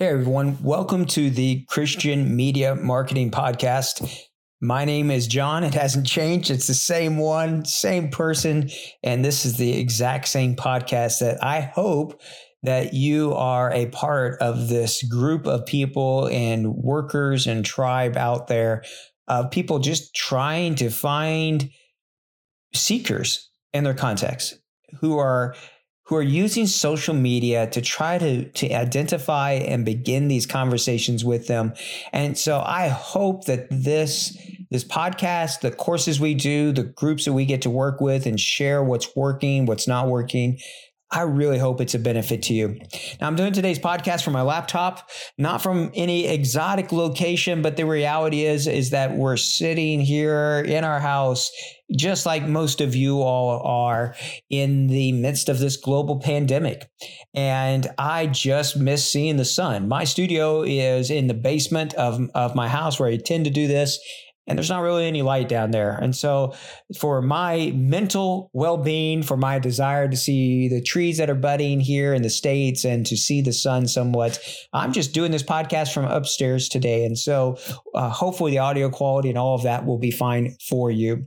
Hey, everyone. Welcome to the Christian Media Marketing Podcast. My name is John. It hasn't changed. It's the same one, same person. And this is the exact same podcast that I hope that you are a part of this group of people and workers and tribe out there of people just trying to find seekers in their context who are who are using social media to try to, to identify and begin these conversations with them. And so I hope that this, this podcast, the courses we do, the groups that we get to work with and share what's working, what's not working, I really hope it's a benefit to you. Now, I'm doing today's podcast from my laptop, not from any exotic location, but the reality is, is that we're sitting here in our house, just like most of you all are in the midst of this global pandemic. And I just miss seeing the sun. My studio is in the basement of, of my house where I tend to do this and there's not really any light down there. And so, for my mental well being, for my desire to see the trees that are budding here in the States and to see the sun somewhat, I'm just doing this podcast from upstairs today. And so, uh, hopefully, the audio quality and all of that will be fine for you.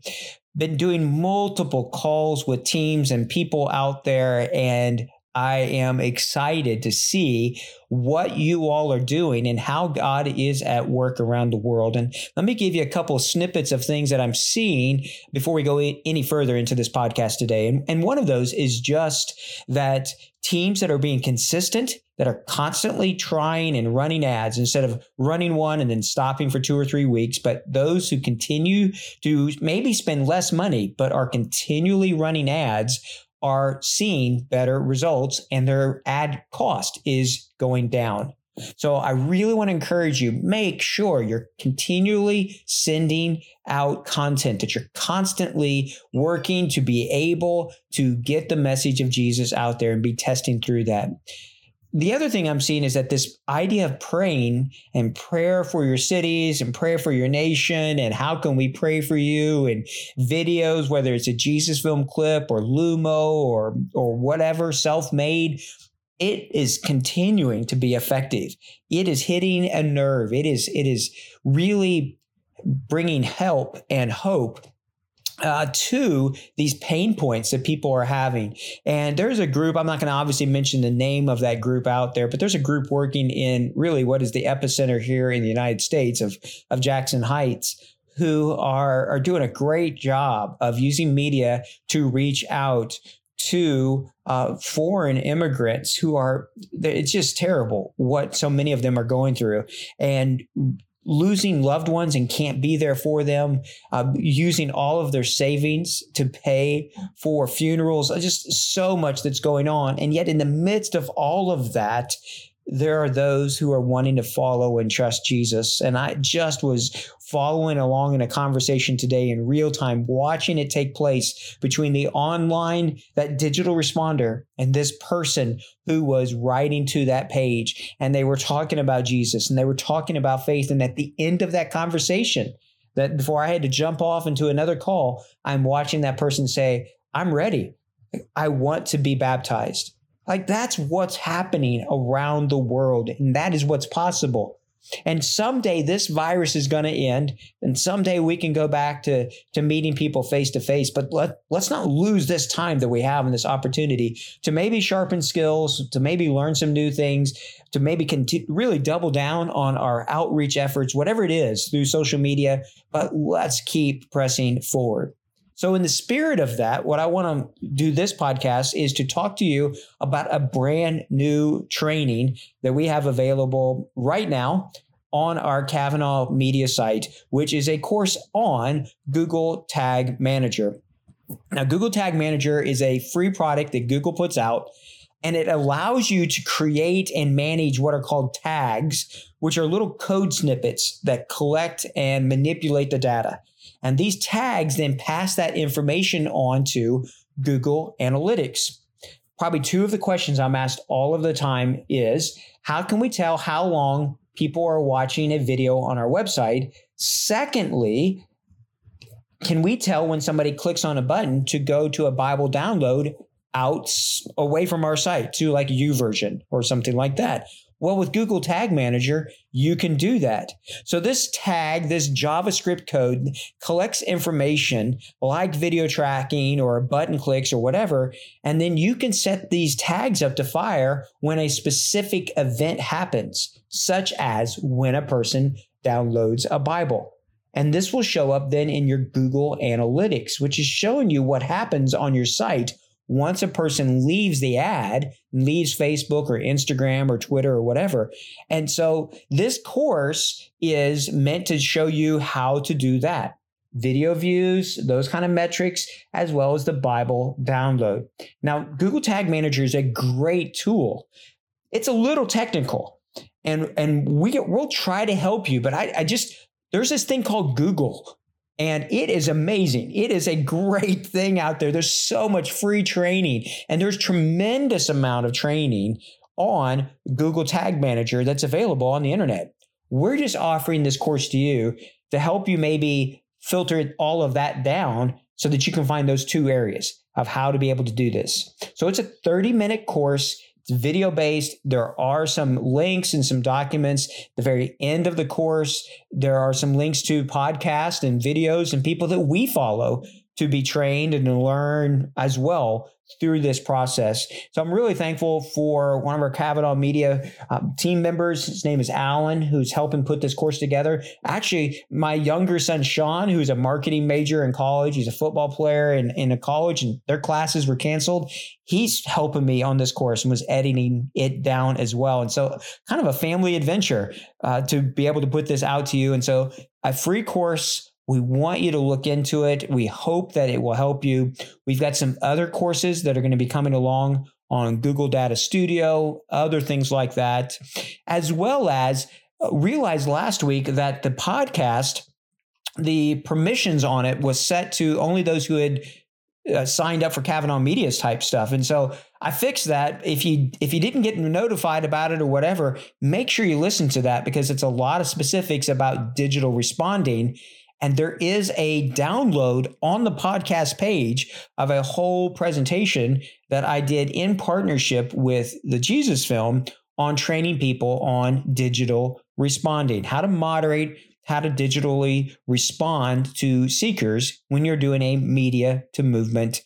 Been doing multiple calls with teams and people out there, and I am excited to see what you all are doing and how God is at work around the world. And let me give you a couple snippets of things that I'm seeing before we go any further into this podcast today. And, and one of those is just that teams that are being consistent, that are constantly trying and running ads instead of running one and then stopping for two or three weeks, but those who continue to maybe spend less money, but are continually running ads are seeing better results and their ad cost is going down. So I really want to encourage you, make sure you're continually sending out content, that you're constantly working to be able to get the message of Jesus out there and be testing through that the other thing I'm seeing is that this idea of praying and prayer for your cities and prayer for your nation and how can we pray for you and videos, whether it's a Jesus film clip or Lumo or or whatever self-made, it is continuing to be effective. It is hitting a nerve. It is it is really bringing help and hope uh, to these pain points that people are having. And there's a group, I'm not going to obviously mention the name of that group out there, but there's a group working in really what is the epicenter here in the United States of, of Jackson Heights who are, are doing a great job of using media to reach out to uh, foreign immigrants who are it's just terrible what so many of them are going through and losing loved ones and can't be there for them, uh, using all of their savings to pay for funerals, just so much that's going on. And yet, in the midst of all of that, there are those who are wanting to follow and trust Jesus. And I just was following along in a conversation today in real time, watching it take place between the online, that digital responder, and this person who was writing to that page. And they were talking about Jesus and they were talking about faith. And at the end of that conversation, that before I had to jump off into another call, I'm watching that person say, I'm ready. I want to be baptized. Like that's what's happening around the world. And that is what's possible. And someday this virus is going to end, and someday we can go back to, to meeting people face to face. But let, let's not lose this time that we have and this opportunity to maybe sharpen skills, to maybe learn some new things, to maybe really double down on our outreach efforts, whatever it is through social media. But let's keep pressing forward. So, in the spirit of that, what I want to do this podcast is to talk to you about a brand new training that we have available right now on our Kavanah media site, which is a course on Google Tag Manager. Now, Google Tag Manager is a free product that Google puts out and it allows you to create and manage what are called tags, which are little code snippets that collect and manipulate the data. And these tags then pass that information on to Google Analytics. Probably two of the questions I'm asked all of the time is how can we tell how long people are watching a video on our website? Secondly, can we tell when somebody clicks on a button to go to a Bible download out away from our site to like YouVersion or something like that? Well, with Google Tag Manager, you can do that. So this tag, this JavaScript code collects information like video tracking or button clicks or whatever. And then you can set these tags up to fire when a specific event happens, such as when a person downloads a Bible. And this will show up then in your Google Analytics, which is showing you what happens on your site once a person leaves the ad, leaves Facebook or Instagram or Twitter or whatever. And so this course is meant to show you how to do that. Video views, those kind of metrics, as well as the Bible download. Now, Google Tag Manager is a great tool. It's a little technical, and and we we'll try to help you. But I, I just there's this thing called Google and it is amazing. It is a great thing out there. There's so much free training and there's tremendous amount of training on Google Tag Manager that's available on the internet. We're just offering this course to you to help you maybe filter all of that down so that you can find those two areas of how to be able to do this. So it's a 30 minute course. It's video based. There are some links and some documents the very end of the course. There are some links to podcasts and videos and people that we follow to be trained and to learn as well through this process. So I'm really thankful for one of our Kavanah Media um, team members. His name is Alan, who's helping put this course together. Actually, my younger son, Sean, who's a marketing major in college, he's a football player in, in a college, and their classes were canceled. He's helping me on this course and was editing it down as well. And so, kind of a family adventure uh, to be able to put this out to you. And so, a free course we want you to look into it. We hope that it will help you. We've got some other courses that are going to be coming along on Google Data Studio, other things like that, as well as uh, realized last week that the podcast, the permissions on it was set to only those who had uh, signed up for Kavanah Media's type stuff. And so I fixed that. If you if you didn't get notified about it or whatever, make sure you listen to that because it's a lot of specifics about digital responding and there is a download on the podcast page of a whole presentation that I did in partnership with the Jesus film on training people on digital responding, how to moderate, how to digitally respond to seekers when you're doing a media to movement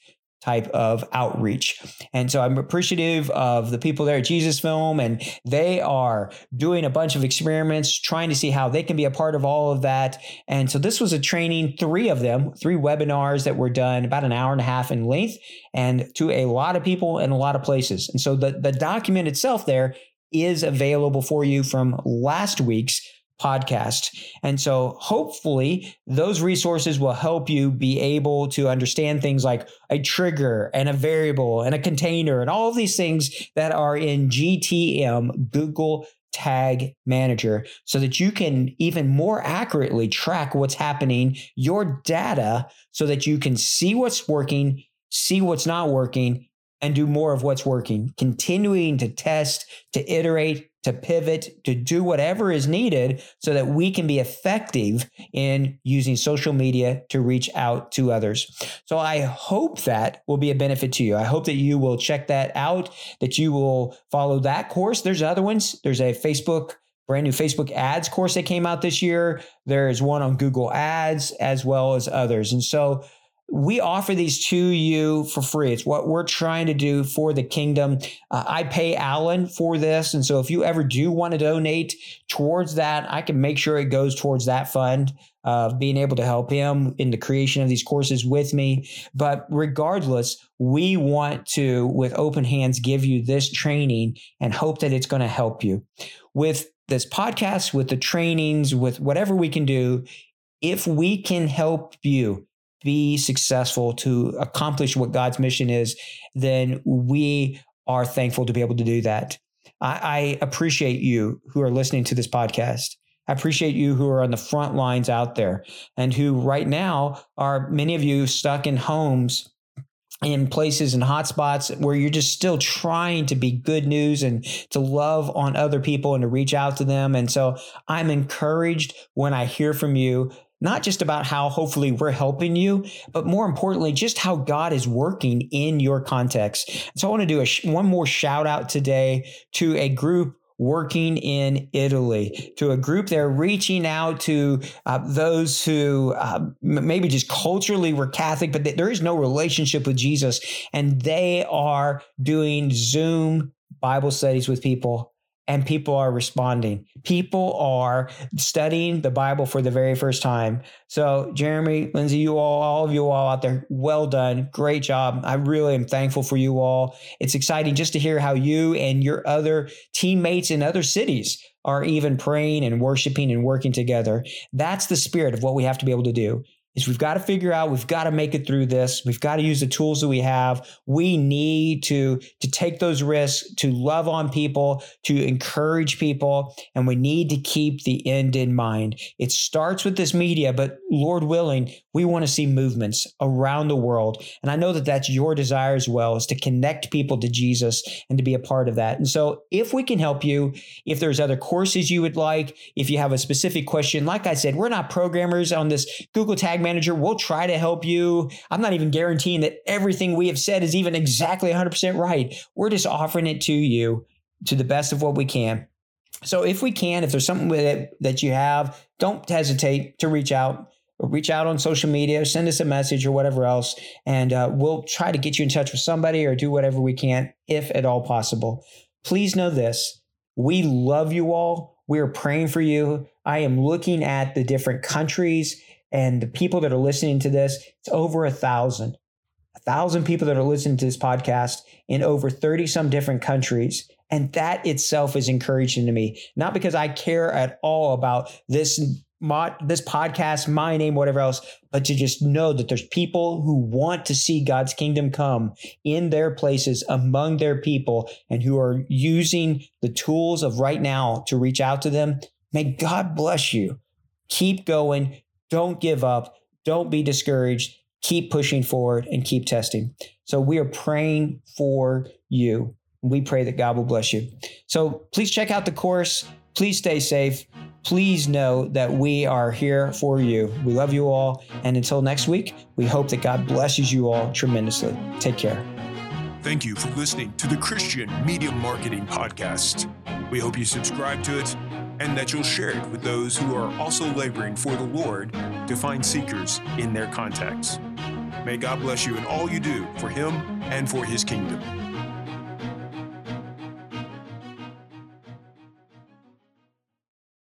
type of outreach. And so I'm appreciative of the people there at Jesus Film, and they are doing a bunch of experiments, trying to see how they can be a part of all of that. And so this was a training, three of them, three webinars that were done about an hour and a half in length and to a lot of people in a lot of places. And so the, the document itself there is available for you from last week's podcast. And so hopefully those resources will help you be able to understand things like a trigger and a variable and a container and all of these things that are in GTM, Google Tag Manager, so that you can even more accurately track what's happening, your data, so that you can see what's working, see what's not working, and do more of what's working, continuing to test, to iterate, to pivot, to do whatever is needed so that we can be effective in using social media to reach out to others. So I hope that will be a benefit to you. I hope that you will check that out, that you will follow that course. There's other ones. There's a Facebook brand new Facebook ads course that came out this year. There's one on Google Ads as well as others. And so we offer these to you for free. It's what we're trying to do for the kingdom. Uh, I pay Alan for this. And so if you ever do want to donate towards that, I can make sure it goes towards that fund of being able to help him in the creation of these courses with me. But regardless, we want to, with open hands, give you this training and hope that it's going to help you. With this podcast, with the trainings, with whatever we can do, if we can help you be successful to accomplish what God's mission is, then we are thankful to be able to do that. I, I appreciate you who are listening to this podcast. I appreciate you who are on the front lines out there and who right now are many of you stuck in homes in places and hotspots where you're just still trying to be good news and to love on other people and to reach out to them. And so I'm encouraged when I hear from you not just about how hopefully we're helping you, but more importantly, just how God is working in your context. So I want to do a sh- one more shout out today to a group working in Italy, to a group there reaching out to uh, those who uh, maybe just culturally were Catholic, but there is no relationship with Jesus. And they are doing Zoom Bible studies with people and people are responding. People are studying the Bible for the very first time. So, Jeremy, Lindsay, you all, all of you all out there, well done. Great job. I really am thankful for you all. It's exciting just to hear how you and your other teammates in other cities are even praying and worshiping and working together. That's the spirit of what we have to be able to do is we've got to figure out we've got to make it through this we've got to use the tools that we have. We need to to take those risks to love on people to encourage people and we need to keep the end in mind. It starts with this media but lord willing we want to see movements around the world. And i know that that's your desire as well is to connect people to jesus and to be a part of that. And so if we can help you if there's other courses you would like if you have a specific question like i said we're not programmers on this google tag manager. We'll try to help you. I'm not even guaranteeing that everything we have said is even exactly 100% right. We're just offering it to you to the best of what we can. So if we can, if there's something with it that you have, don't hesitate to reach out. Reach out on social media, send us a message or whatever else, and uh, we'll try to get you in touch with somebody or do whatever we can, if at all possible. Please know this we love you all. We are praying for you. I am looking at the different countries and the people that are listening to this, it's over a thousand, a thousand people that are listening to this podcast in over 30 some different countries. And that itself is encouraging to me, not because I care at all about this mod, this podcast, my name, whatever else, but to just know that there's people who want to see God's kingdom come in their places among their people and who are using the tools of right now to reach out to them. May God bless you. Keep going. Don't give up. Don't be discouraged. Keep pushing forward and keep testing. So we are praying for you. We pray that God will bless you. So please check out the course. Please stay safe. Please know that we are here for you. We love you all. And until next week, we hope that God blesses you all tremendously. Take care. Thank you for listening to the Christian Media Marketing Podcast. We hope you subscribe to it and that you'll share it with those who are also laboring for the Lord to find seekers in their contacts. May God bless you in all you do for Him and for His kingdom.